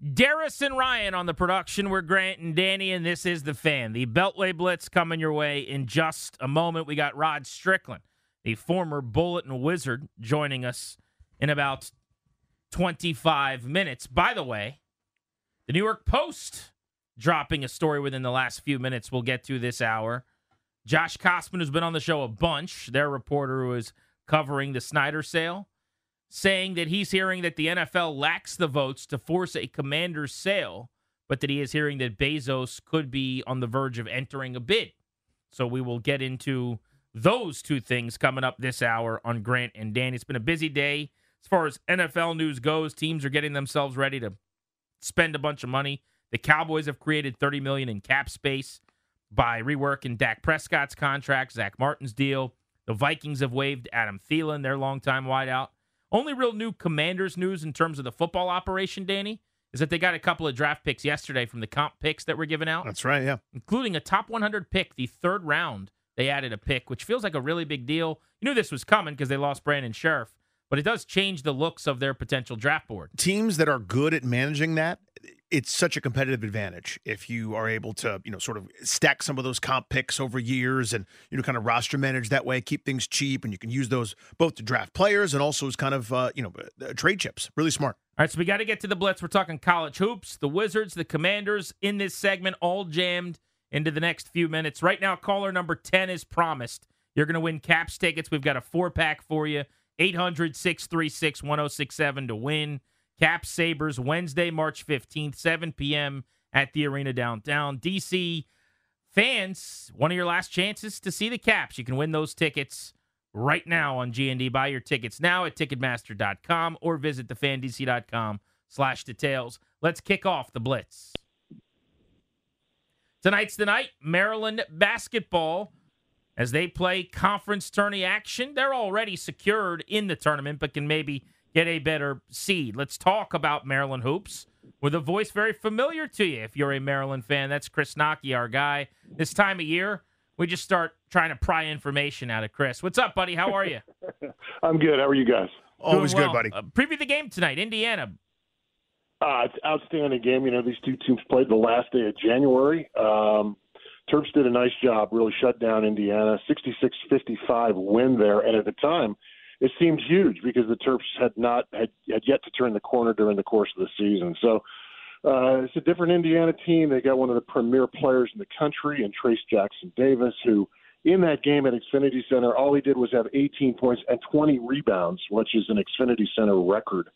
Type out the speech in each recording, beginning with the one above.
Darius and Ryan on the production. We're Grant and Danny, and this is The Fan. The Beltway Blitz coming your way in just a moment. We got Rod Strickland, the former Bulletin Wizard, joining us in about 25 minutes. By the way, the New York Post dropping a story within the last few minutes we'll get to this hour. Josh Kosman, who's been on the show a bunch, their reporter who is covering the Snyder sale, saying that he's hearing that the NFL lacks the votes to force a commander's sale, but that he is hearing that Bezos could be on the verge of entering a bid. So we will get into those two things coming up this hour on Grant and Dan. It's been a busy day as far as NFL news goes. Teams are getting themselves ready to spend a bunch of money. The Cowboys have created 30 million in cap space by reworking Dak Prescott's contract, Zach Martin's deal. The Vikings have waived Adam Thielen, their longtime wideout. Only real new Commanders news in terms of the football operation, Danny, is that they got a couple of draft picks yesterday from the comp picks that were given out. That's right, yeah. Including a top 100 pick, the third round. They added a pick, which feels like a really big deal. You knew this was coming because they lost Brandon Scherff, but it does change the looks of their potential draft board. Teams that are good at managing that, it's such a competitive advantage if you are able to, you know, sort of stack some of those comp picks over years and, you know, kind of roster manage that way, keep things cheap, and you can use those both to draft players and also as kind of, uh, you know, uh, trade chips. Really smart. All right, so we got to get to the blitz. We're talking college hoops, the Wizards, the Commanders in this segment, all jammed into the next few minutes. Right now, caller number 10 is promised. You're going to win caps tickets. We've got a four pack for you 800 636 1067 to win. Caps Sabres Wednesday, March 15th, 7 p.m. at the arena downtown. DC fans, one of your last chances to see the Caps. You can win those tickets right now on GND. Buy your tickets now at Ticketmaster.com or visit thefandc.com slash details. Let's kick off the Blitz. Tonight's the night, Maryland basketball as they play conference tourney action. They're already secured in the tournament, but can maybe get a better seed. Let's talk about Maryland hoops with a voice very familiar to you if you're a Maryland fan. That's Chris Knoche, our guy. This time of year, we just start trying to pry information out of Chris. What's up, buddy? How are you? I'm good. How are you guys? Always Doing good, buddy. Uh, preview the game tonight, Indiana. Uh, it's an outstanding game. You know, these two teams played the last day of January. Um, Terps did a nice job, really shut down Indiana. 66-55 win there, and at the time, it seemed huge because the Terps had not had, had yet to turn the corner during the course of the season. So uh, it's a different Indiana team. They got one of the premier players in the country, and Trayce Jackson Davis, who in that game at Xfinity Center, all he did was have 18 points and 20 rebounds, which is an Xfinity Center record.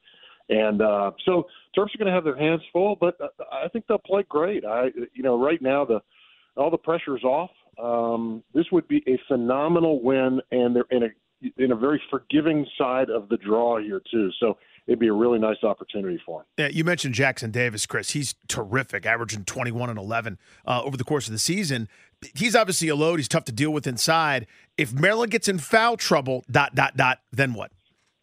And uh, so Terps are going to have their hands full, but uh, I think they'll play great. I, you know, right now the all the pressure's off. Um, this would be a phenomenal win, and they're in a in a very forgiving side of the draw here too. So it'd be a really nice opportunity for him. Yeah, you mentioned Jackson Davis, Chris. He's terrific, averaging 21 and 11 uh, over the course of the season. He's obviously a load. He's tough to deal with inside. If Maryland gets in foul trouble, dot dot dot, then what?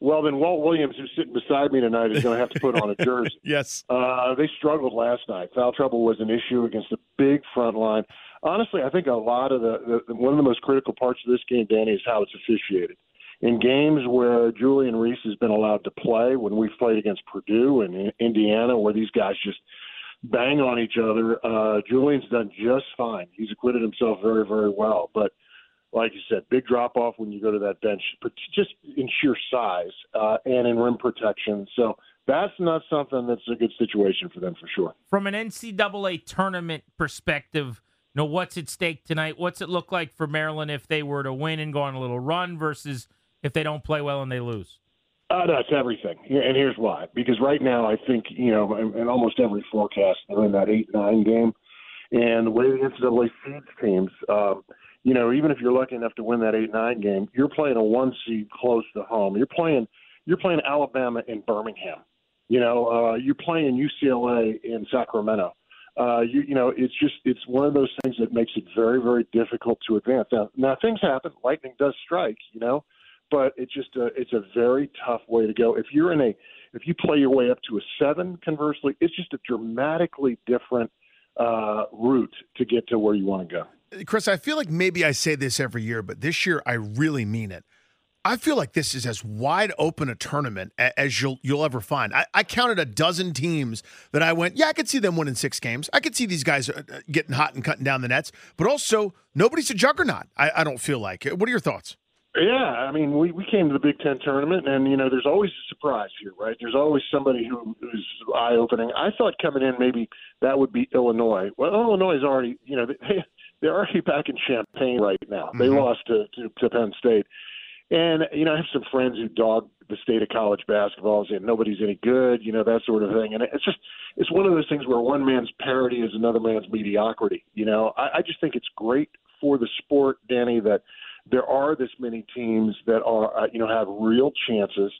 well, then Walt Williams, who's sitting beside me tonight, is going to have to put on a jersey. yes. Uh, they struggled last night. Foul trouble was an issue against a big front line. Honestly, I think a lot of the, the one of the most critical parts of this game, Danny, is how it's officiated. In games where Julian Reese has been allowed to play, when we've played against Purdue and Indiana, where these guys just bang on each other, uh, Julian's done just fine. He's acquitted himself very, very well. But like you said, big drop off when you go to that bench, just in sheer size uh, and in rim protection. So that's not something that's a good situation for them for sure. From an NCAA tournament perspective, know what's at stake tonight? What's it look like for Maryland if they were to win and go on a little run versus if they don't play well and they lose? Uh, that's everything, and here's why. Because right now, I think you know, in, almost every forecast, they're in that eight nine game, and the way the NCAA feeds teams, um, you know, even if you're lucky enough to win that eight nine game, you're playing a one seed close to home. You're playing you're playing Alabama in Birmingham. You know, uh, you're playing UCLA in Sacramento. Uh, you, you know, it's just it's one of those things that makes it very very difficult to advance. Now, now things happen. Lightning does strike. You know but it's just a it's a very tough way to go. If you're in a if you play your way up to a seven, conversely, it's just a dramatically different uh, route to get to where you want to go. Chris, I feel like maybe I say this every year, but this year I really mean it. I feel like this is as wide open a tournament as you'll you'll ever find. I, I, counted a dozen teams that I went, yeah, I could see them winning six games. I could see these guys uh, uh, getting hot and cutting down the nets, but also nobody's a juggernaut. I, I don't feel like. What are your thoughts? Yeah, I mean, we we came to the Big Ten tournament, and you know, there's always a surprise here, right? There's always somebody who who's eye opening. I thought coming in maybe that would be Illinois. Well, Illinois is already, you know, they they're already back in Champaign right now. Mm-hmm. They lost to, to to Penn State, and you know, I have some friends who dog the state of college basketball, saying nobody's any good, you know, that sort of thing. And it's just it's one of those things where one man's parody is another man's mediocrity. You know, I, I just think it's great for the sport, Danny, that there are this many teams that are uh, you know have real chances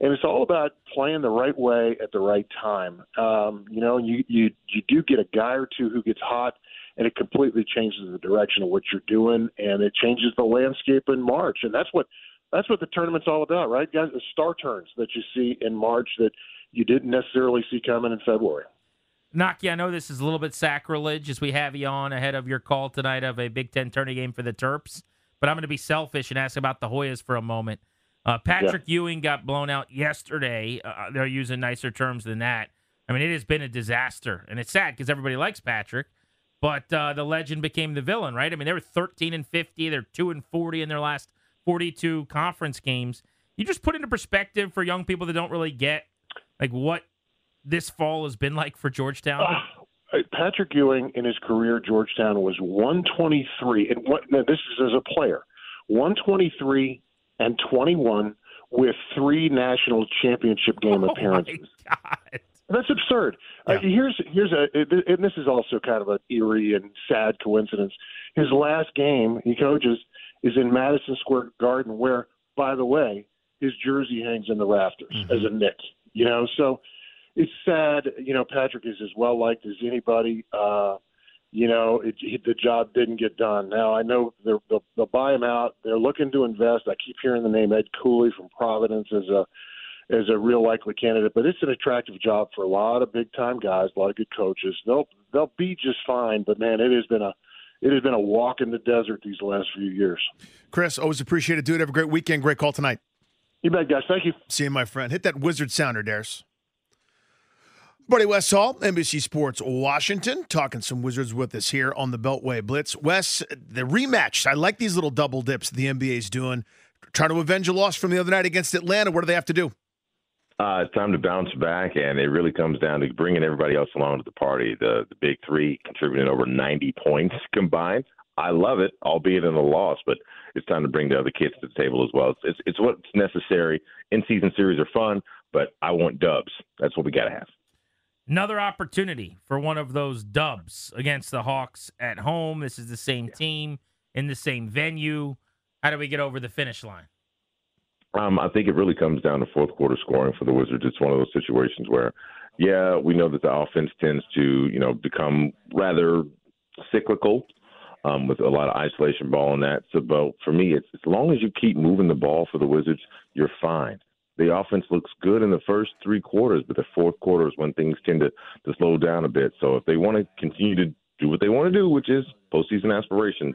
and it's all about playing the right way at the right time um you know you you you do get a guy or two who gets hot and it completely changes the direction of what you're doing and it changes the landscape in march and that's what that's what the tournament's all about right guys the star turns that you see in march that you didn't necessarily see coming in february Knoche, I know this is a little bit sacrilege as we have you on ahead of your call tonight of a Big Ten tourney game for the Terps but I'm going to be selfish and ask about the Hoyas for a moment. Uh, Patrick yeah. Ewing got blown out yesterday. Uh, uh, they're using nicer terms than that. I mean, it has been a disaster, and it's sad because everybody likes Patrick, but uh, the legend became the villain, right? I mean, they were 13 and 50. They're two and 40 in their last 42 conference games. You just put into perspective for young people that don't really get like what this fall has been like for Georgetown. Uh, Patrick Ewing in his career Georgetown was 123, and what, now this is as a player, 123 and 21 with three national championship game oh appearances. That's absurd. Uh, yeah. Uh, here's here's a and this is also kind of an eerie and sad coincidence. His last game he coaches is in Madison Square Garden, where, by the way, his jersey hangs in the rafters mm-hmm. as a Knick. You know, so it's sad. You know, Patrick is as well liked as anybody. Uh, you know, it, it, the job didn't get done. Now I know they're, they'll, they'll buy him out. They're looking to invest. I keep hearing the name Ed Cooley from Providence as a as a real likely candidate, but it's an attractive job for a lot of big time guys, a lot of good coaches. They'll they'll be just fine. But man, it has been a it has been a walk in the desert these last few years. Chris, always appreciate it, dude. Have a great weekend. Great call tonight. You bet, guys. Thank you. See you, my friend. Hit that wizard sounder, Darius. Buddy Wes Hall, NBC Sports Washington, talking some Wizards with us here on the Beltway Blitz. Wes, the rematch. I like these little double dips the NBA's doing. Trying to avenge a loss from the other night against Atlanta. What do they have to do? Uh, it's time to bounce back, and it really comes down to bringing everybody else along to the party. The the big three contributing over 90 points combined. I love it, albeit in a loss, but it's time to bring the other kids to the table as well. It's it's, it's what's necessary. In season series are fun, but I want dubs. That's what we got to have. Another opportunity for one of those dubs against the Hawks at home. This is the same team in the same venue. How do we get over the finish line? Um, I think it really comes down to fourth quarter scoring for the Wizards. It's one of those situations where, yeah, we know that the offense tends to, you know, become rather cyclical um, with a lot of isolation ball and that. So, but for me, it's as long as you keep moving the ball for the Wizards, you're fine the offense looks good in the first three quarters, but the fourth quarter is when things tend to, to slow down a bit. So if they want to continue to do what they want to do, which is postseason aspirations,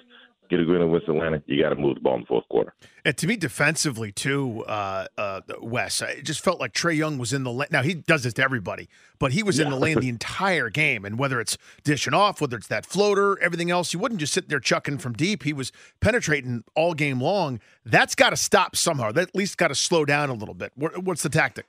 get a win with Atlanta, you got to move the ball in the fourth quarter. And to me, defensively too, uh, uh, Wes, it just felt like Trae Young was in the lane. Now he does this to everybody, but he was yeah. in the lane the entire game. And whether it's dishing off, whether it's that floater, everything else, he wouldn't just sit there chucking from deep. He was penetrating all game long. That's got to stop somehow. That at least got to slow down a little bit. What's the tactic?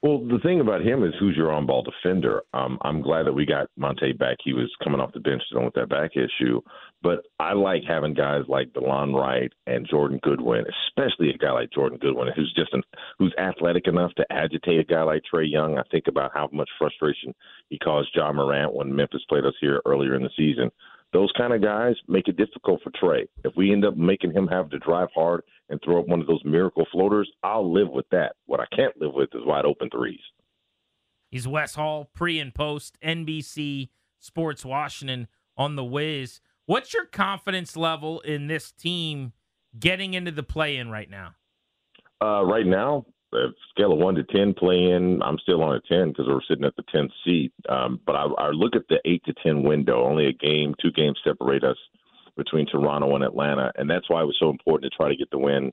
Well, the thing about him is who's your on-ball defender. Um, I'm glad that we got Monte back. He was coming off the bench dealing with that back issue. But I like having guys like DeLon Wright and Jordan Goodwin, especially a guy like Jordan Goodwin, who's just an, who's athletic enough to agitate a guy like Trae Young. I think about how much frustration he caused Ja Morant when Memphis played us here earlier in the season. Those kind of guys make it difficult for Trae. If we end up making him have to drive hard and throw up one of those miracle floaters, I'll live with that. What I can't live with is wide open threes. He's Wes Hall, pre and post NBC Sports Washington on the Wiz. What's your confidence level in this team getting into the play in right now? Uh, right now, scale of one to ten play in, I'm still on a ten because we're sitting at the tenth seat. Um, but I, I look at the eight to ten window. Only a game, two games separate us between Toronto and Atlanta, and that's why it was so important to try to get the win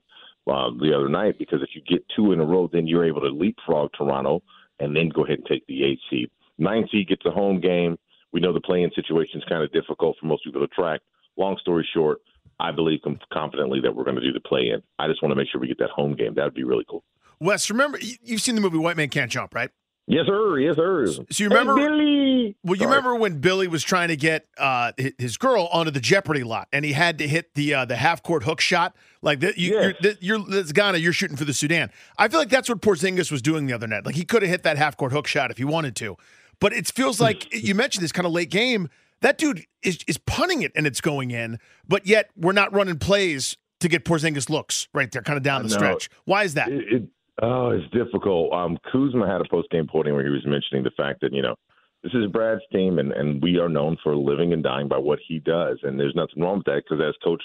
uh, the other night. Because if you get two in a row, then you're able to leapfrog Toronto and then go ahead and take the eight seed. Nine seed gets a home game. We know the playing situation is kind of difficult for most people to track. Long story short, I believe confidently that we're going to do the play in. I just want to make sure we get that home game. That would be really cool. Wes, remember you've seen the movie White Man Can't Jump, right? Yes, sir. Yes, sir. So you remember hey, Billy? Well, you Sorry. remember when Billy was trying to get uh, his girl onto the Jeopardy lot, and he had to hit the uh, the half court hook shot like that. You, yes. You're, you're that's Ghana. You're shooting for the Sudan. I feel like that's what Porzingis was doing the other night. Like he could have hit that half court hook shot if he wanted to, but it feels like you mentioned this kind of late game. That dude is is punting it and it's going in, but yet we're not running plays to get Porzingis looks right there, kind of down the stretch. Why is that? It, it, Oh, it's difficult. Um, Kuzma had a post game podium where he was mentioning the fact that you know this is Brad's team, and and we are known for living and dying by what he does, and there's nothing wrong with that because as Coach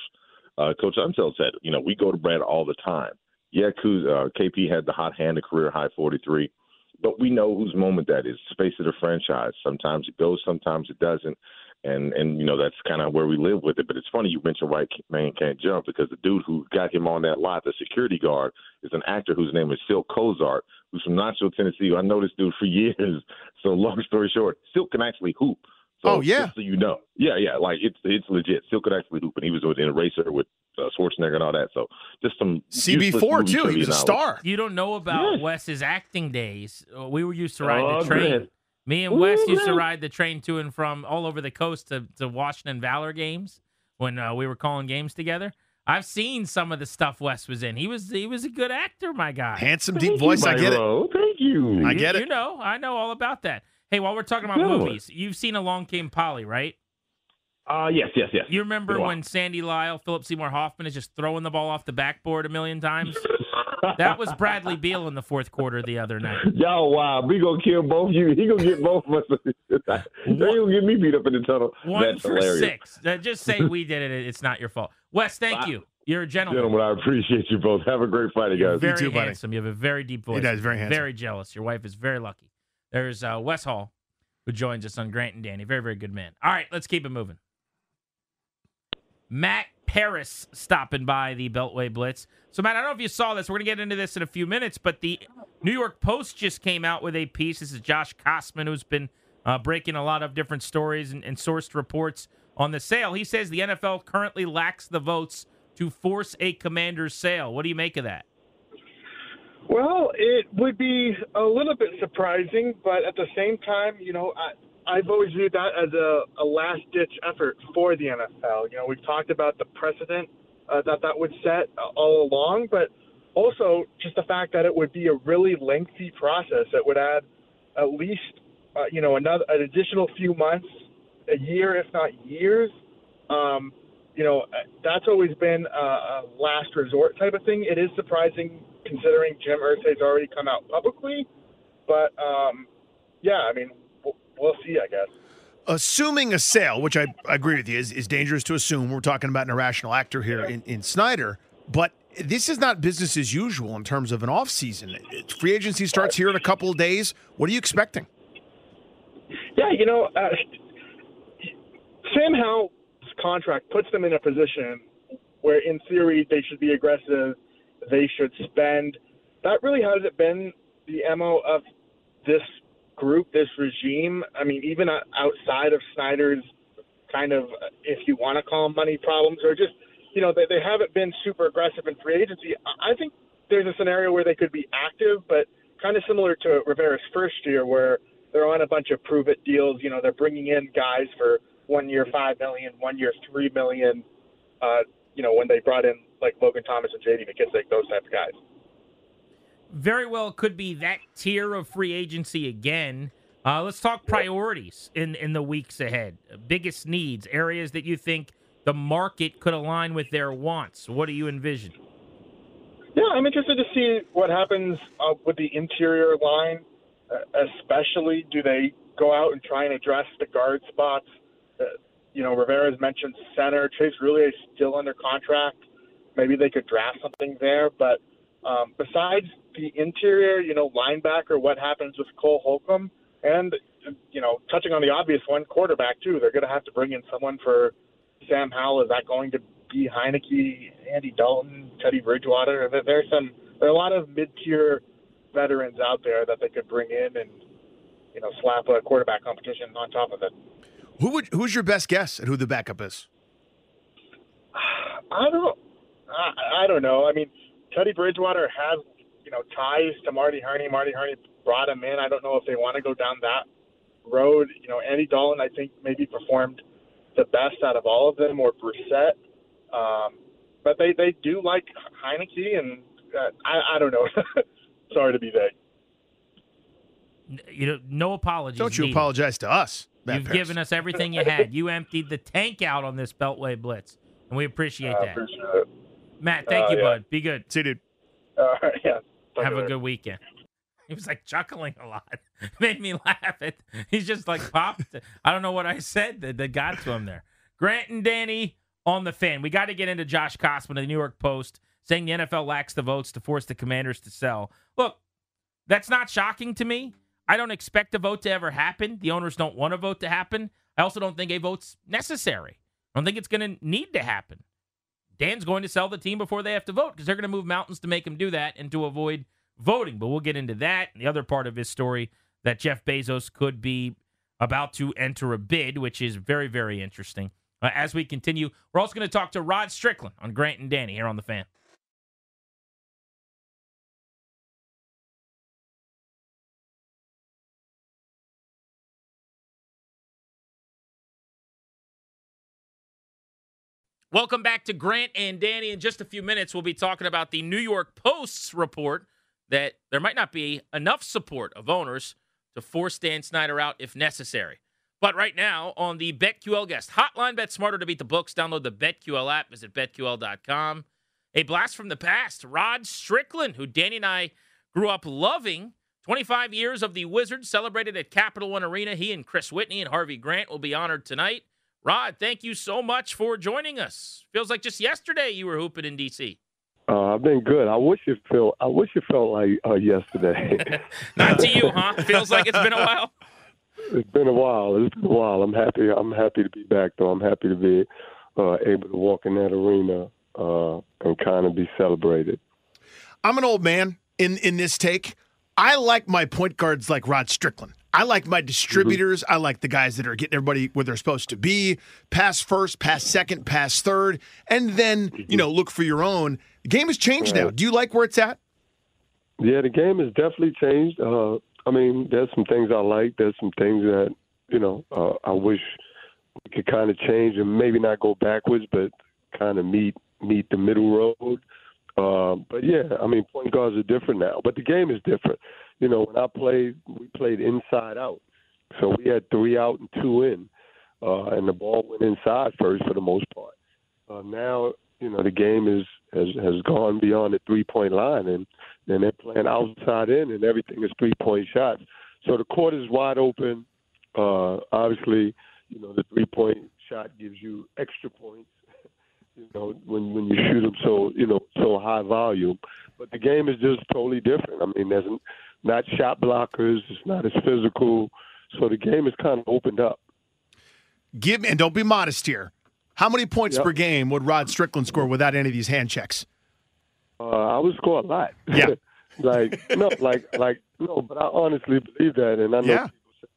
uh, Coach Unseld said, you know we go to Brad all the time. Yeah, Kuz, uh, KP had the hot hand, a career high 43, but we know whose moment that is. Face of the franchise. Sometimes it goes, sometimes it doesn't and and you know that's kind of where we live with it. But it's funny you mentioned White Man Can't Jump because the dude who got him on that lot, the security guard, is an actor whose name is Silk Cozart, who's from Knoxville, Tennessee. I know this dude for years. So long story short, Silk can actually hoop. So, oh yeah, so you know, yeah, yeah, like it's it's legit. Silk could actually hoop, and he was in Eraser with uh, Schwarzenegger and all that. So just some CB4 too. He was a star. You don't know about yeah. Wes's acting days. Uh, we were used to ride oh, the train. Man. Me and Wes used to ride the train to and from all over the coast to, to Washington Valor games when uh, we were calling games together. I've seen some of the stuff Wes was in. He was he was a good actor, my guy. Handsome, deep voice. I get it. Thank you. I get you, it. You know, I know all about that. Hey, while we're talking about Good. movies, you've seen Along Came Polly, right? Uh, yes, yes, yes. You remember when Sandy Lyle, Philip Seymour Hoffman is just throwing the ball off the backboard a million times? that was Bradley Beal in the fourth quarter the other night. Yo, wow, we gonna kill both you. He gonna get both of us. they gonna get me beat up in the tunnel. One That's for hilarious. six. Uh, just say we did it. It's not your fault. Wes, thank you. You're a gentleman. Gentlemen, I appreciate you both. Have a great Friday, guys. you very too, handsome. You have a very deep voice. He does, very handsome. Very jealous. Your wife is very lucky. There's uh, Wes Hall, who joins us on Grant and Danny. Very, very good man. All right, let's keep it moving. Matt Paras stopping by the Beltway Blitz. So, Matt, I don't know if you saw this. We're going to get into this in a few minutes, but the New York Post just came out with a piece. This is Josh Kosman, who's been uh, breaking a lot of different stories and, and sourced reports on the sale. He says the NFL currently lacks the votes to force a commander's sale. What do you make of that? Well, it would be a little bit surprising, but at the same time, you know, I, I've always viewed that as a, a last ditch effort for the NFL. You know, we've talked about the precedent uh, that that would set all along, but also just the fact that it would be a really lengthy process. It would add at least, uh, you know, another an additional few months, a year, if not years. Um, you know, that's always been a, a last resort type of thing. It is surprising considering Jim Irsay's already come out publicly, but um, yeah, I mean, we'll see, I guess. Assuming a sale, which I, I agree with you, is, is dangerous to assume. We're talking about an irrational actor here in, in Snyder, but this is not business as usual in terms of an off season. Free agency starts here in a couple of days. What are you expecting? Yeah, you know, uh, Sam Howell's contract puts them in a position where, in theory, they should be aggressive. They should spend. That really hasn't been the mo of this group, this regime, I mean, even outside of Snyder's kind of, if you want to call them money problems, or just, you know, they, they haven't been super aggressive in free agency. I think there's a scenario where they could be active, but kind of similar to Rivera's first year, where they're on a bunch of prove it deals. You know, they're bringing in guys for one year five million, one year three million. Uh, you know, when they brought in like Logan Thomas and J.D. McKissic, those type of guys. Very well, could be that tier of free agency again. Uh, let's talk priorities in in the weeks ahead. Biggest needs, areas that you think the market could align with their wants. What do you envision? Yeah, I'm interested to see what happens uh, with the interior line. Uh, especially, do they go out and try and address the guard spots? Uh, you know, Rivera's mentioned center. Chase Roullier is still under contract. Maybe they could draft something there. But um, besides the interior, you know, linebacker, what happens with Cole Holcomb? And, you know, touching on the obvious one, quarterback, too. They're going to have to bring in someone for Sam Howell. Is that going to be Heinicke, Andy Dalton, Teddy Bridgewater? There's some, there are a lot of mid-tier veterans out there that they could bring in and, you know, slap a quarterback competition on top of it. Who would who's your best guess at who the backup is? I don't. I, I don't know. I mean, Teddy Bridgewater has you know ties to Marty Hurney. Marty Hurney brought him in. I don't know if they want to go down that road. You know, Andy Dalton I think maybe performed the best out of all of them, or Brissett. Um, but they they do like Heinicke, and uh, I I don't know. Sorry to be vague. You know, no apologies. Don't you needed. apologize to us? Matt You've Paras. given us everything you had. You emptied the tank out on this Beltway Blitz, and we appreciate I that. appreciate it. Matt, thank Uh, you, yeah. bud. Be good. See, you, dude. All right, yeah. Talk Have you a later. good weekend. He was like chuckling a lot. Made me laugh. It, he's just like popped. I don't know what I said that, that got to him there. Grant and Danny on the fan. We got to get into Josh Kosman of the New York Post saying the NFL lacks the votes to force the commanders to sell. Look, that's not shocking to me. I don't expect a vote to ever happen. The owners don't want a vote to happen. I also don't think a vote's necessary. I don't think it's going to need to happen. Dan's going to sell the team before they have to vote because they're going to move mountains to make him do that and to avoid voting. But we'll get into that and the other part of his story that Jeff Bezos could be about to enter a bid, which is very, very interesting. Uh, as we continue, we're also going to talk to Rod Strickland on Grant and Danny here on the fan. Welcome back to Grant and Danny. In just a few minutes, we'll be talking about the New York Post's report that there might not be enough support of owners to force Dan Snyder out if necessary. But right now, on the BetQL guest hotline, bet smarter to beat the books. Download the BetQL app. Visit betql.com. A blast from the past, Rod Strickland, who Danny and I grew up loving. 25 years of the Wizards celebrated at Capital One Arena. He and Chris Whitney and Harvey Grant will be honored tonight. Rod, thank you so much for joining us. Feels like just yesterday you were hooping in D.C. Uh, I've been good. I wish it felt. I wish it felt like uh, yesterday. Not to you, huh? Feels like it's been a while. it's been a while. It's been a while. I'm happy. I'm happy to be back, though. I'm happy to be uh, able to walk in that arena uh, and kind of be celebrated. I'm an old man in in this take. I like my point guards like Rod Strickland. I like my distributors. I like the guys that are getting everybody where they're supposed to be. Pass first, pass second, pass third, and then you know look for your own. The game has changed now. Do you like where it's at? Yeah, the game has definitely changed. Uh, I mean, there's some things I like. There's some things that you know uh, I wish we could kind of change and maybe not go backwards, but kind of meet meet the middle road. Uh, but yeah, I mean, point guards are different now, but the game is different. You know, when I played, we played inside out, so we had three out and two in, uh, and the ball went inside first for the most part. Uh, now, you know, the game is has has gone beyond the three point line, and and they're playing outside in, and everything is three point shots. So the court is wide open. Uh, obviously, you know the three point shot gives you extra points. You know when when you shoot them so you know so high volume, but the game is just totally different. I mean, there's not shot blockers. It's not as physical. So the game is kind of opened up. Give me and don't be modest here. How many points Yep. per game would Rod Strickland score without any of these hand checks? Uh, I would score a lot. Yeah. like no, like like no, but I honestly believe that, and I know Yeah. people say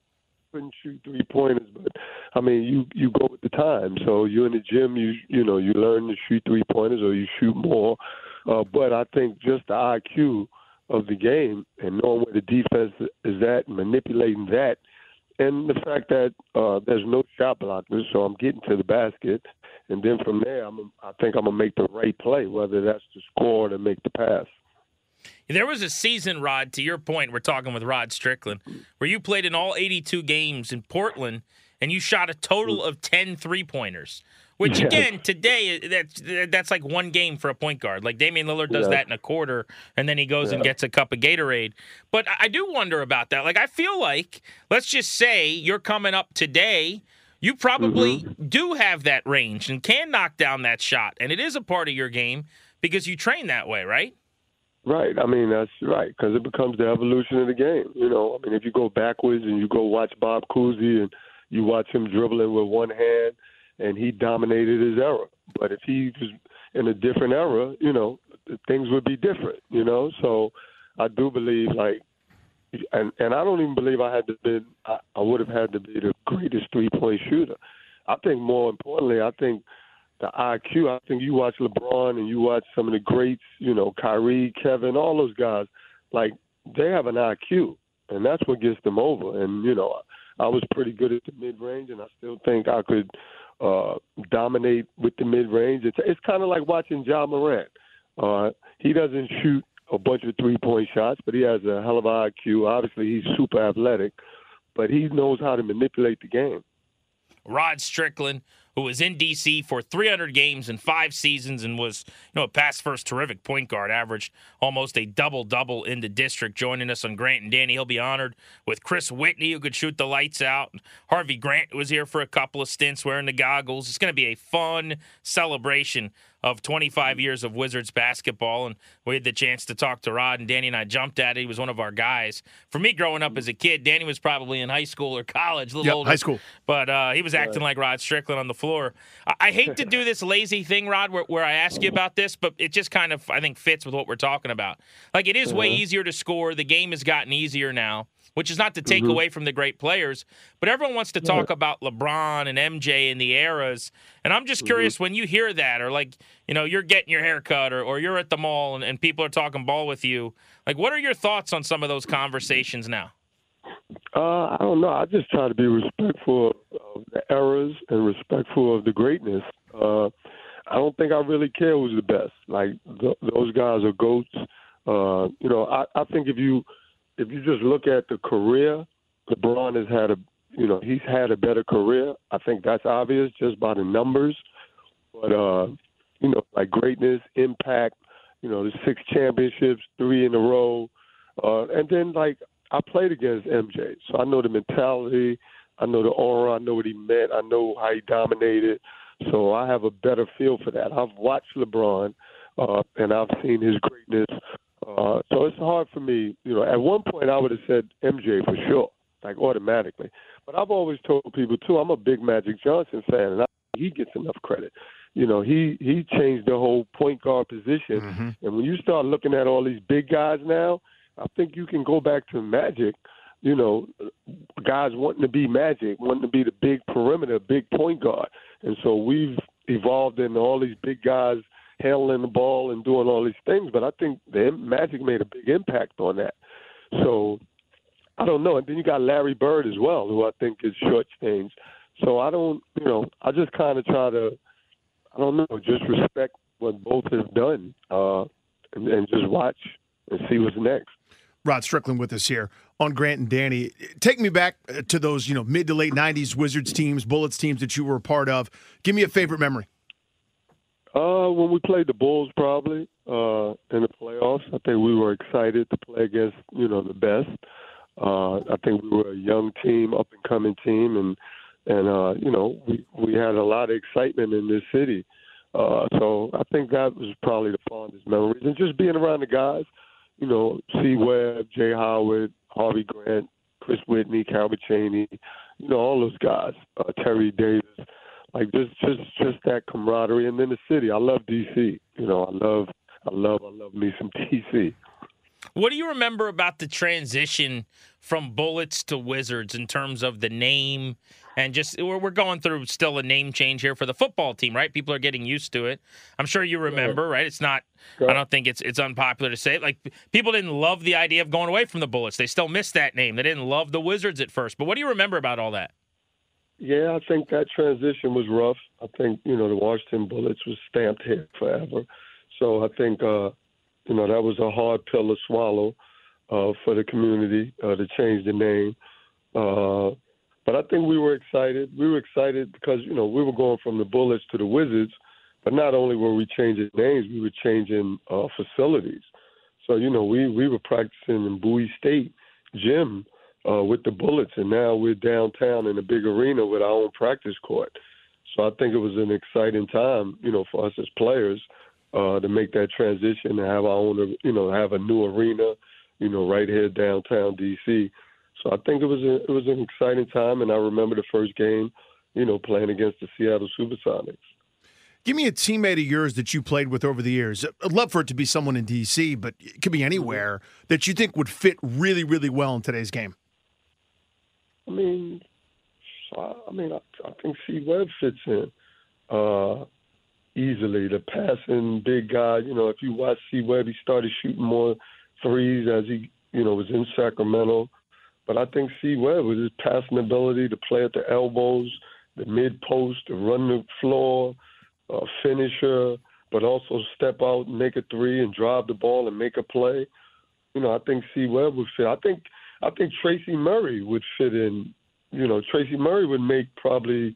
couldn't shoot three pointers, but I mean you you go with the time. So you're in the gym, you you know you learn to shoot three pointers or you shoot more. Uh, but I think just the IQ of the game and knowing where the defense is at, manipulating that, and the fact that uh, there's no shot blockers, so I'm getting to the basket, and then from there, I'm, I think I'm gonna make the right play, whether that's to score or to make the pass. There was a season, Rod, to your point, we're talking with Rod Strickland, where you played in all 82 games in Portland and you shot a total of 10 three pointers. Which Yeah. again, today that's that's like one game for a point guard. Like Damian Lillard does Yeah. that in a quarter, and then he goes and gets a cup of Gatorade. But I- I do wonder about that. Like I feel like, let's just say you're coming up today, you probably Mm-hmm. do have that range and can knock down that shot, and it is a part of your game because you train that way, right? Right. I mean, that's right because it becomes the evolution of the game. You know, I mean, if you go backwards and you go watch Bob Cousy and you watch him dribbling with one hand, and he dominated his era. But if he was in a different era, you know, things would be different. You know, so I do believe like. And and I don't even believe I had to be I, I would have had to be the greatest three point shooter. I think more importantly, I think the IQ. I think you watch LeBron and you watch some of the greats, you know, Kyrie, Kevin, all those guys, like they have an IQ, and that's what gets them over. And you know, I was pretty good at the mid range, and I still think I could uh, dominate with the mid range. It's it's kind of like watching Ja Morant. Uh, he doesn't shoot a bunch of three point shots, but he has a hell of an IQ. Obviously, he's super athletic, but he knows how to manipulate the game. Rod Strickland, who was in DC for 300 games in five seasons and was, you know, a pass first terrific point guard, averaged almost a double double in the district. Joining us on Grant and Danny, he'll be honored with Chris Whitney, who could shoot the lights out. Harvey Grant was here for a couple of stints wearing the goggles. It's going to be a fun celebration of 25 years of Wizards basketball. And we had the chance to talk to Rod, and Danny and I jumped at it. He was one of our guys. For me, growing up as a kid, Danny was probably in high school or college, a little Yep, older. high school. But uh, he was acting like Rod Strickland on the floor. I, I hate to do this lazy thing, Rod, where, where I ask you about this, but it just kind of, I think, fits with what we're talking about. Like, it is way easier to score. The game has gotten easier now, which is not to take away from the great players, but everyone wants to talk about LeBron and MJ and the eras. And I'm just curious when you hear that, or like, you know, you're getting your hair cut, or, or you're at the mall and, and people are talking ball with you. Like, what are your thoughts on some of those conversations now? Uh, I don't know. I just try to be respectful of the eras and respectful of the greatness. Uh, I don't think I really care who's the best. Like th- those guys are goats. Uh, you know, I, I think if you if you just look at the career, LeBron has had a you know he's had a better career. I think that's obvious just by the numbers. But uh, you know, like greatness, impact. You know, the six championships, three in a row, uh, and then like I played against MJ, so I know the mentality, I know the aura, I know what he meant, I know how he dominated. So I have a better feel for that. I've watched LeBron, uh, and I've seen his greatness. Uh, so it's hard for me. You know, at one point I would have said MJ for sure, like automatically. But I've always told people too. I'm a big Magic Johnson fan, and I, he gets enough credit. You know, he he changed the whole point guard position. And when you start looking at all these big guys now, I think you can go back to Magic. You know, guys wanting to be Magic, wanting to be the big perimeter, big point guard, and so we've evolved into all these big guys handling the ball and doing all these things. But I think the Magic made a big impact on that. So I don't know. And then you got Larry Bird as well, who I think is shortchanged. So I don't, you know, I just kind of try to, I don't know, just respect what both have done, uh, and, and just watch and see what's next. Rod Strickland with us here on Grant and Danny. Take me back uh, to those, you know, mid to late '90s Wizards teams, Bullets teams that you were a part of. Give me a favorite memory. Uh, when we played the Bulls, probably uh, in the playoffs, I think we were excited to play against you know the best. Uh, I think we were a young team, up and coming team, and and uh, you know we we had a lot of excitement in this city. Uh, so I think that was probably the fondest memories, and just being around the guys. You know, C. Webb, Juwan Howard, Harvey Grant, Chris Whitney, Calbert Cheaney. You know, all those guys. Uh, Terry Davis like just just just that camaraderie and then the city i love dc you know i love i love i love me some dc What do you remember about the transition from Bullets to Wizards in terms of the name and just we're, we're going through still a name change here for the football team, right? People are getting used to it. I'm sure you remember, right? It's not. I don't think it's it's unpopular to say it. Like people didn't love the idea of going away from the Bullets. They still miss that name. They didn't love the Wizards at first. But what do you remember about all that? Yeah, I think that transition was rough. I think you know the Washington Bullets was stamped here forever. So I think uh, you know that was a hard pill to swallow uh, for the community uh, to change the name. Uh, but I think we were excited. We were excited because you know we were going from the Bullets to the Wizards, but not only were we changing names, we were changing uh, facilities. So you know we we were practicing in Bowie State gym uh, with the Bullets, and now we're downtown in a big arena with our own practice court. So I think it was an exciting time, you know, for us as players uh, to make that transition and have our own, you know, have a new arena, you know, right here downtown DC. So I think it was a, it was an exciting time, and I remember the first game, you know, playing against the Seattle SuperSonics. Give me a teammate of yours that you played with over the years. I'd love for it to be someone in DC, but it could be anywhere that you think would fit really, really well in today's game. I mean, I mean, I, I think C Webb fits in uh, easily. The passing big guy. You know, if you watch C Webb, he started shooting more threes as he, you know, was in Sacramento. But I think C Webb with his passing ability to play at the elbows, the mid post, to run the floor, uh, finisher, but also step out and make a three and drive the ball and make a play. You know, I think C Webb would fit. I think I think Tracy Murray would fit in. You know, Tracy Murray would make probably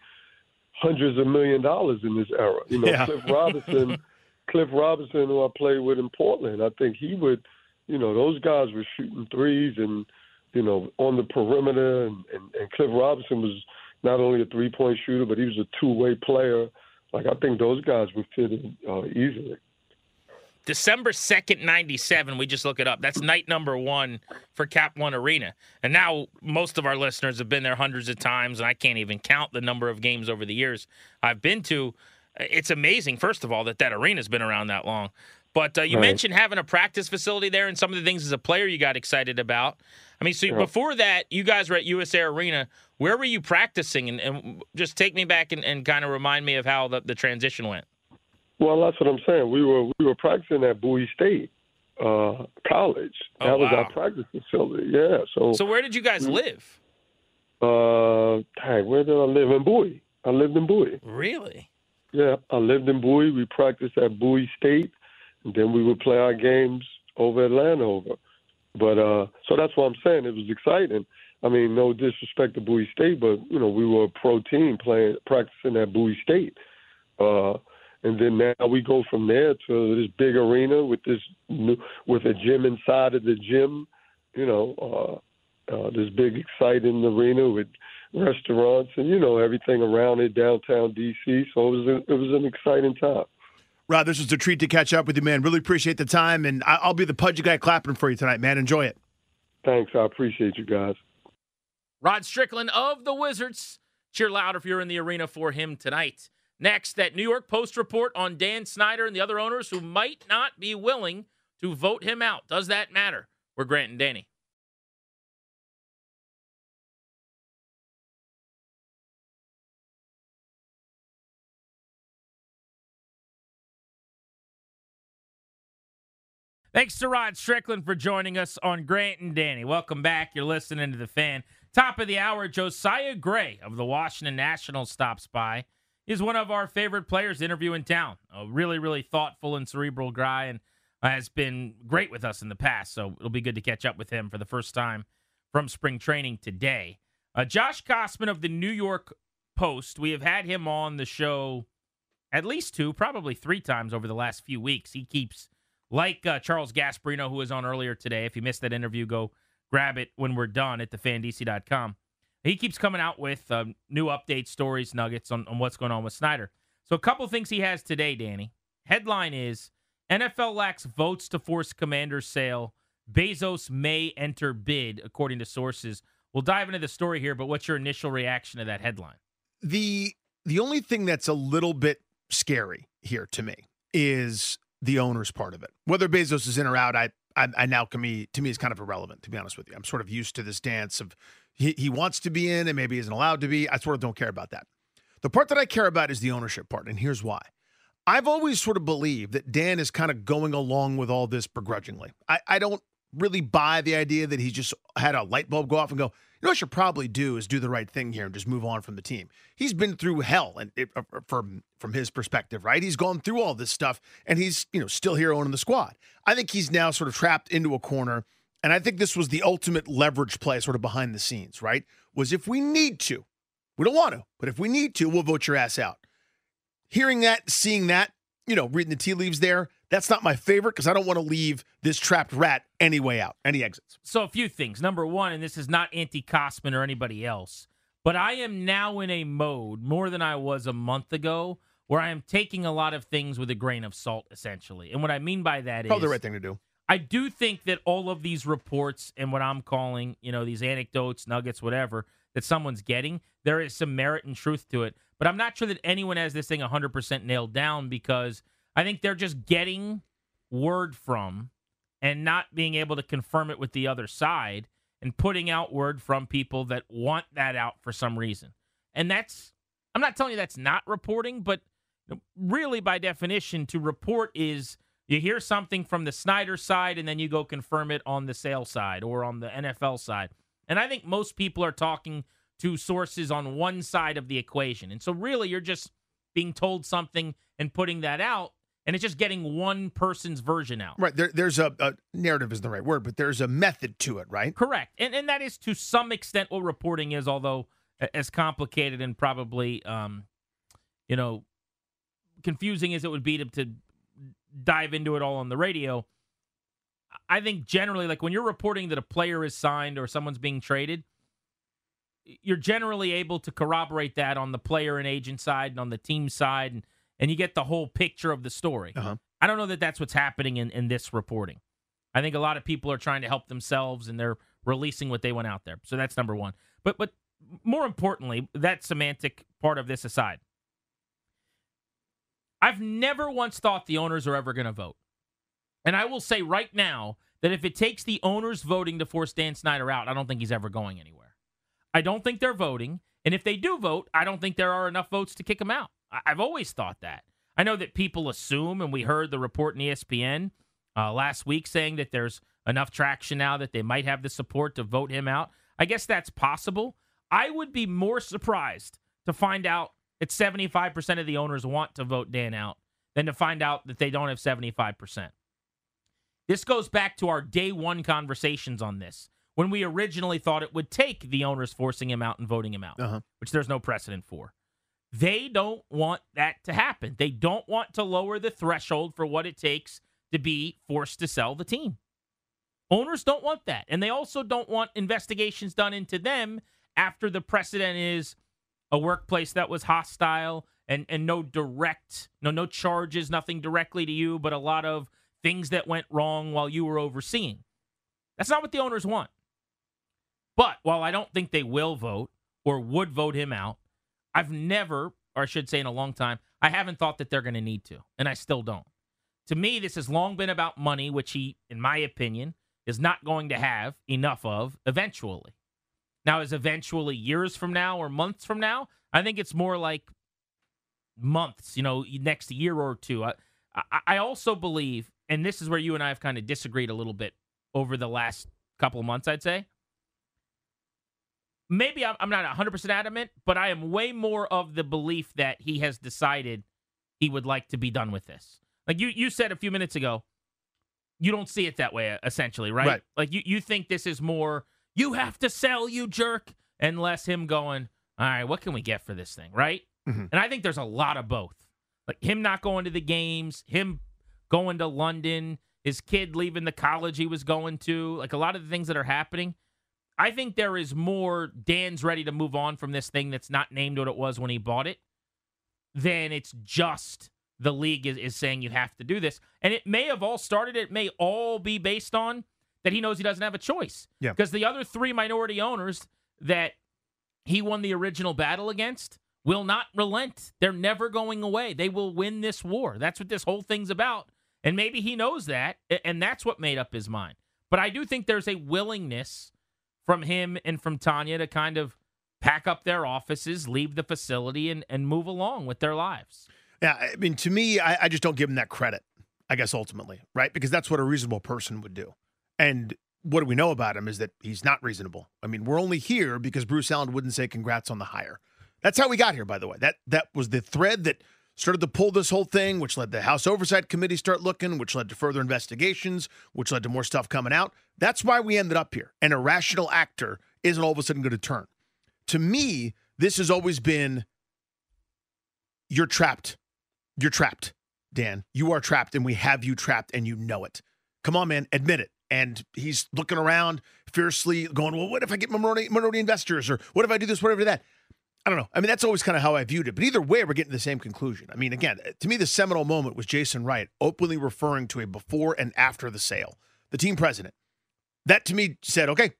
hundreds of million dollars in this era. You know, Yeah. Cliff Robinson, Cliff Robinson, who I played with in Portland, I think he would. You know, those guys were shooting threes and you know on the perimeter, and, and, and Cliff Robinson was not only a three point shooter, but he was a two way player. Like I think those guys would fit in uh, easily. December 2nd, 97. We just look it up. That's night number one for Cap One Arena. And now most of our listeners have been there hundreds of times, and I can't even count the number of games over the years I've been to. It's amazing, first of all, that that arena's been around that long. But uh, you Right. mentioned having a practice facility there and some of the things as a player you got excited about. I mean, so Yeah. before that, you guys were at US Air Arena. Where were you practicing? And, and just take me back and, and kind of remind me of how the, the transition went. Well, that's what I'm saying. We were we were practicing at Bowie State uh, College. Oh, That was wow. our practice facility. Yeah. So, So where did you guys live? uh, dang, where did I live in Bowie? I lived in Bowie. Really? Yeah, I lived in Bowie. We practiced at Bowie State, and then we would play our games over at Landover. But uh, so that's what I'm saying. It was exciting. I mean, no disrespect to Bowie State, but you know, we were a pro team playing practicing at Bowie State. Uh, and then now we go from there to this big arena with this new, with a gym inside of the gym. You know, uh, uh, this big exciting arena with restaurants and you know everything around it downtown DC. So it was a, it was an exciting time. Rod, this was a treat to catch up with you, man. Really appreciate the time, and I- I'll be the pudgy guy clapping for you tonight, man. Enjoy it. Thanks, I appreciate you guys. Rod Strickland of the Wizards. Cheer loud if you're in the arena for him tonight. Next, that New York Post report on Dan Snyder and the other owners who might not be willing to vote him out. Does that matter? We're Grant and Danny. Thanks to Rod Strickland for joining us on Grant and Danny. Welcome back. You're listening to the fan. Top of the hour, Josiah Gray of the Washington Nationals stops by. He's one of our favorite players to interview in town. A really, really thoughtful and cerebral guy, and has been great with us in the past. So it'll be good to catch up with him for the first time from spring training today. Uh, Josh Kosman of the New York Post. We have had him on the show at least two, probably three times over the last few weeks. He keeps like uh, Charles Gasparino, who was on earlier today. If you missed that interview, go grab it when we're done at thefandc.com. He keeps coming out with um, new updates, stories, nuggets on, on what's going on with Snyder. So, a couple things he has today, Danny. Headline is NFL lacks votes to force Commander's sale. Bezos may enter bid, according to sources. We'll dive into the story here, but what's your initial reaction to that headline? the the only thing that's a little bit scary here to me is the owner's part of it. Whether Bezos is in or out, I I, I now to me to me is kind of irrelevant. To be honest with you, I'm sort of used to this dance of he, he wants to be in and maybe isn't allowed to be. I sort of don't care about that. The part that I care about is the ownership part, and here's why. I've always sort of believed that Dan is kind of going along with all this begrudgingly. I, I don't really buy the idea that he just had a light bulb go off and go, you know what I should probably do is do the right thing here and just move on from the team. He's been through hell, and it, uh, from from his perspective, right? He's gone through all this stuff, and he's you know still here owning the squad. I think he's now sort of trapped into a corner, and I think this was the ultimate leverage play, sort of behind the scenes, right? Was if we need to, we don't want to, but if we need to, we'll vote your ass out. Hearing that, seeing that, you know, reading the tea leaves there, that's not my favorite because I don't want to leave this trapped rat any way out, any exits. So a few things. Number one, and this is not anti Kosman or anybody else, but I am now in a mode more than I was a month ago where I am taking a lot of things with a grain of salt, essentially. And what I mean by that Probably is the right thing to do. I do think that all of these reports and what I'm calling, you know, these anecdotes, nuggets, whatever, that someone's getting, there is some merit and truth to it. But I'm not sure that anyone has this thing 100% nailed down because – I think they're just getting word from and not being able to confirm it with the other side and putting out word from people that want that out for some reason. And that's, I'm not telling you that's not reporting, but really by definition, to report is you hear something from the Snyder side and then you go confirm it on the sale side or on the NFL side. And I think most people are talking to sources on one side of the equation. And so really you're just being told something and putting that out and it's just getting one person's version out. Right. There, there's a, a, narrative isn't the right word, but there's a method to it, right? Correct. And and that is to some extent what reporting is, although as complicated and probably um, you know, confusing as it would be to, to dive into it all on the radio. I think generally, like when you're reporting that a player is signed or someone's being traded, you're generally able to corroborate that on the player and agent side and on the team side and and you get the whole picture of the story. Uh-huh. I don't know that that's what's happening in, in this reporting. I think a lot of people are trying to help themselves and they're releasing what they went out there. So that's number one. But but more importantly, that semantic part of this aside, I've never once thought the owners are ever going to vote. And I will say right now that if it takes the owners voting to force Dan Snyder out, I don't think he's ever going anywhere. I don't think they're voting. And if they do vote, I don't think there are enough votes to kick him out. I've always thought that. I know that people assume, and we heard the report in ESPN uh, last week saying that there's enough traction now that they might have the support to vote him out. I guess that's possible. I would be more surprised to find out that 75% of the owners want to vote Dan out than to find out that they don't have 75%. This goes back to our day one conversations on this when we originally thought it would take the owners forcing him out and voting him out, uh-huh. which there's no precedent for. They don't want that to happen. They don't want to lower the threshold for what it takes to be forced to sell the team. Owners don't want that. And they also don't want investigations done into them after the precedent is a workplace that was hostile and, and no direct, no, no charges, nothing directly to you, but a lot of things that went wrong while you were overseeing. That's not what the owners want. But while I don't think they will vote or would vote him out, I've never, or I should say in a long time, I haven't thought that they're going to need to, and I still don't. To me, this has long been about money, which he, in my opinion, is not going to have enough of eventually. Now, is eventually years from now or months from now? I think it's more like months, you know, next year or two. I, I also believe, and this is where you and I have kind of disagreed a little bit over the last couple of months, I'd say maybe I'm not 100% adamant, but I am way more of the belief that he has decided he would like to be done with this. Like you, you said a few minutes ago, you don't see it that way, essentially, right? right. Like you, you think this is more, you have to sell, you jerk, and less him going, all right, what can we get for this thing, right? Mm-hmm. And I think there's a lot of both. Like him not going to the games, him going to London, his kid leaving the college he was going to, like a lot of the things that are happening – I think there is more Dan's ready to move on from this thing that's not named what it was when he bought it than it's just the league is, is saying you have to do this. And it may have all started, it may all be based on that he knows he doesn't have a choice. Yeah. Because the other three minority owners that he won the original battle against will not relent. They're never going away. They will win this war. That's what this whole thing's about. And maybe he knows that, and that's what made up his mind. But I do think there's a willingness from him and from Tanya to kind of pack up their offices, leave the facility, and, and move along with their lives. Yeah, I mean, to me, I, I just don't give him that credit, I guess, ultimately, right? Because that's what a reasonable person would do. And what do we know about him is that he's not reasonable. I mean, we're only here because Bruce Allen wouldn't say congrats on the hire. That's how we got here, by the way. That that was the thread that started to pull this whole thing, which led the House Oversight Committee start looking, which led to further investigations, which led to more stuff coming out. That's why we ended up here. An irrational actor isn't all of a sudden going to turn. To me, this has always been you're trapped. You're trapped, Dan. You are trapped, and we have you trapped, and you know it. Come on, man, admit it. And he's looking around fiercely, going, Well, what if I get minority, minority investors? Or what if I do this, whatever that? I don't know. I mean, that's always kind of how I viewed it. But either way, we're getting the same conclusion. I mean, again, to me, the seminal moment was Jason Wright openly referring to a before and after the sale. The team president. That to me said, okay,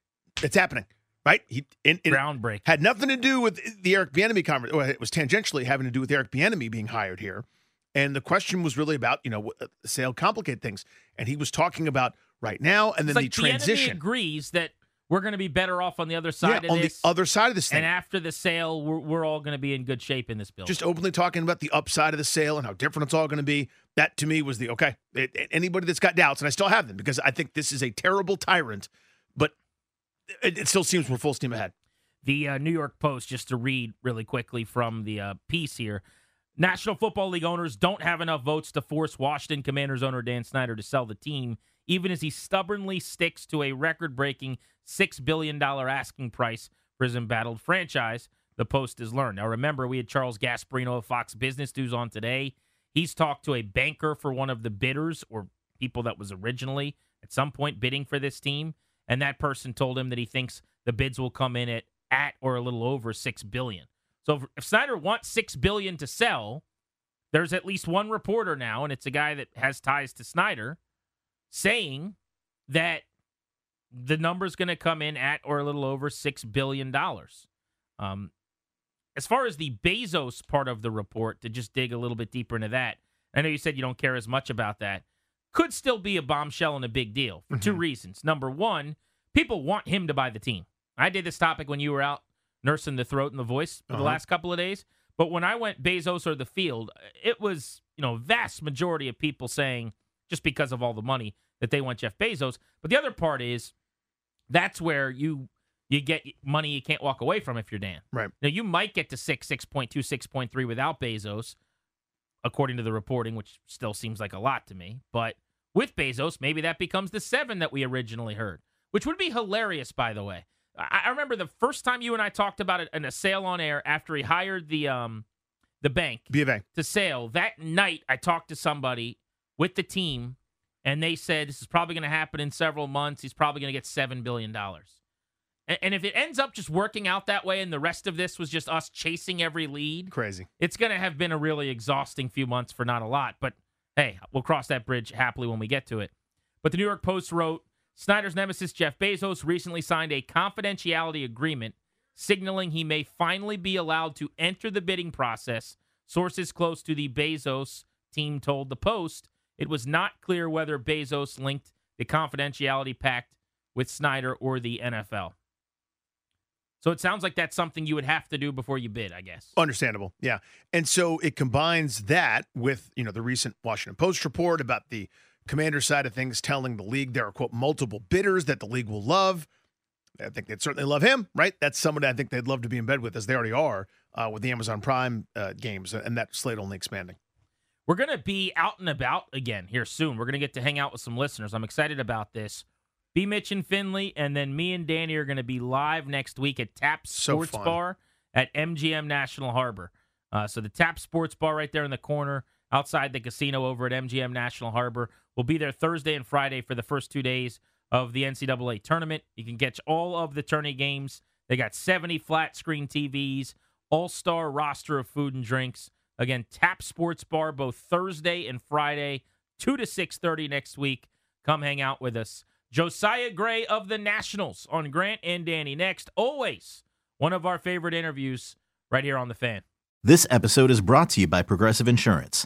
it's happening. Right? He in, in, groundbreak had nothing to do with the Eric Bieniemy conference. Well, it was tangentially having to do with Eric Bieniemy being hired here. And the question was really about, you know, the uh, sale complicate things. And he was talking about right now and then it's the like transition. agrees that we're going to be better off on the other side yeah, of on this. the other side of this thing. And after the sale, we're, we're all going to be in good shape in this building. Just openly talking about the upside of the sale and how different it's all going to be. That to me was the okay. It, it, anybody that's got doubts, and I still have them because I think this is a terrible tyrant, but it, it still seems we're full steam ahead. The uh, New York Post, just to read really quickly from the uh, piece here. National Football League owners don't have enough votes to force Washington Commanders owner Dan Snyder to sell the team, even as he stubbornly sticks to a record breaking $6 billion asking price for his embattled franchise, the Post has learned. Now, remember, we had Charles Gasparino of Fox Business News on today. He's talked to a banker for one of the bidders or people that was originally at some point bidding for this team, and that person told him that he thinks the bids will come in at at or a little over six billion. So if Snyder wants six billion to sell, there's at least one reporter now, and it's a guy that has ties to Snyder, saying that the number's going to come in at or a little over six billion dollars. Um, as far as the Bezos part of the report, to just dig a little bit deeper into that, I know you said you don't care as much about that. Could still be a bombshell and a big deal for mm-hmm. two reasons. Number one, people want him to buy the team. I did this topic when you were out nursing the throat and the voice for uh-huh. the last couple of days. But when I went Bezos or the field, it was, you know, vast majority of people saying just because of all the money that they want Jeff Bezos. But the other part is that's where you you get money you can't walk away from if you're Dan. Right. Now you might get to 6, 6.2, 6.3 without Bezos, according to the reporting, which still seems like a lot to me. But with Bezos, maybe that becomes the seven that we originally heard, which would be hilarious, by the way. I, remember the first time you and I talked about it in a sale on air after he hired the um the bank to sale. That night, I talked to somebody with the team, and they said this is probably going to happen in several months. He's probably going to get seven billion dollars. And, and if it ends up just working out that way, and the rest of this was just us chasing every lead, crazy. It's going to have been a really exhausting few months for not a lot. But hey, we'll cross that bridge happily when we get to it. But the New York Post wrote Snyder's nemesis Jeff Bezos recently signed a confidentiality agreement signaling he may finally be allowed to enter the bidding process. Sources close to the Bezos team told the Post it was not clear whether Bezos linked the confidentiality pact with Snyder or the NFL. So it sounds like that's something you would have to do before you bid, I guess. Understandable. Yeah. And so it combines that with, you know, the recent Washington Post report about the commander side of things telling the league there are, quote, multiple bidders that the league will love. I think they'd certainly love him, right? That's someone I think they'd love to be in bed with, as they already are uh, with the Amazon Prime uh, games, and that slate only expanding. We're going to be out and about again here soon. We're going to get to hang out with some listeners. I'm excited about this. B. Mitch and Finley, and then me and Danny are going to be live next week at Tap Sports so Bar at MGM National Harbor. Uh, so the Tap Sports Bar right there in the corner outside the casino over at MGM National Harbor. We'll be there Thursday and Friday for the first two days of the NCAA tournament. You can catch all of the tourney games. They got 70 flat screen TVs, all star roster of food and drinks. Again, Tap Sports Bar both Thursday and Friday, 2 to 6:30 next week. Come hang out with us. Josiah Gray of the Nationals on Grant and Danny next. Always one of our favorite interviews right here on the fan. This episode is brought to you by Progressive Insurance.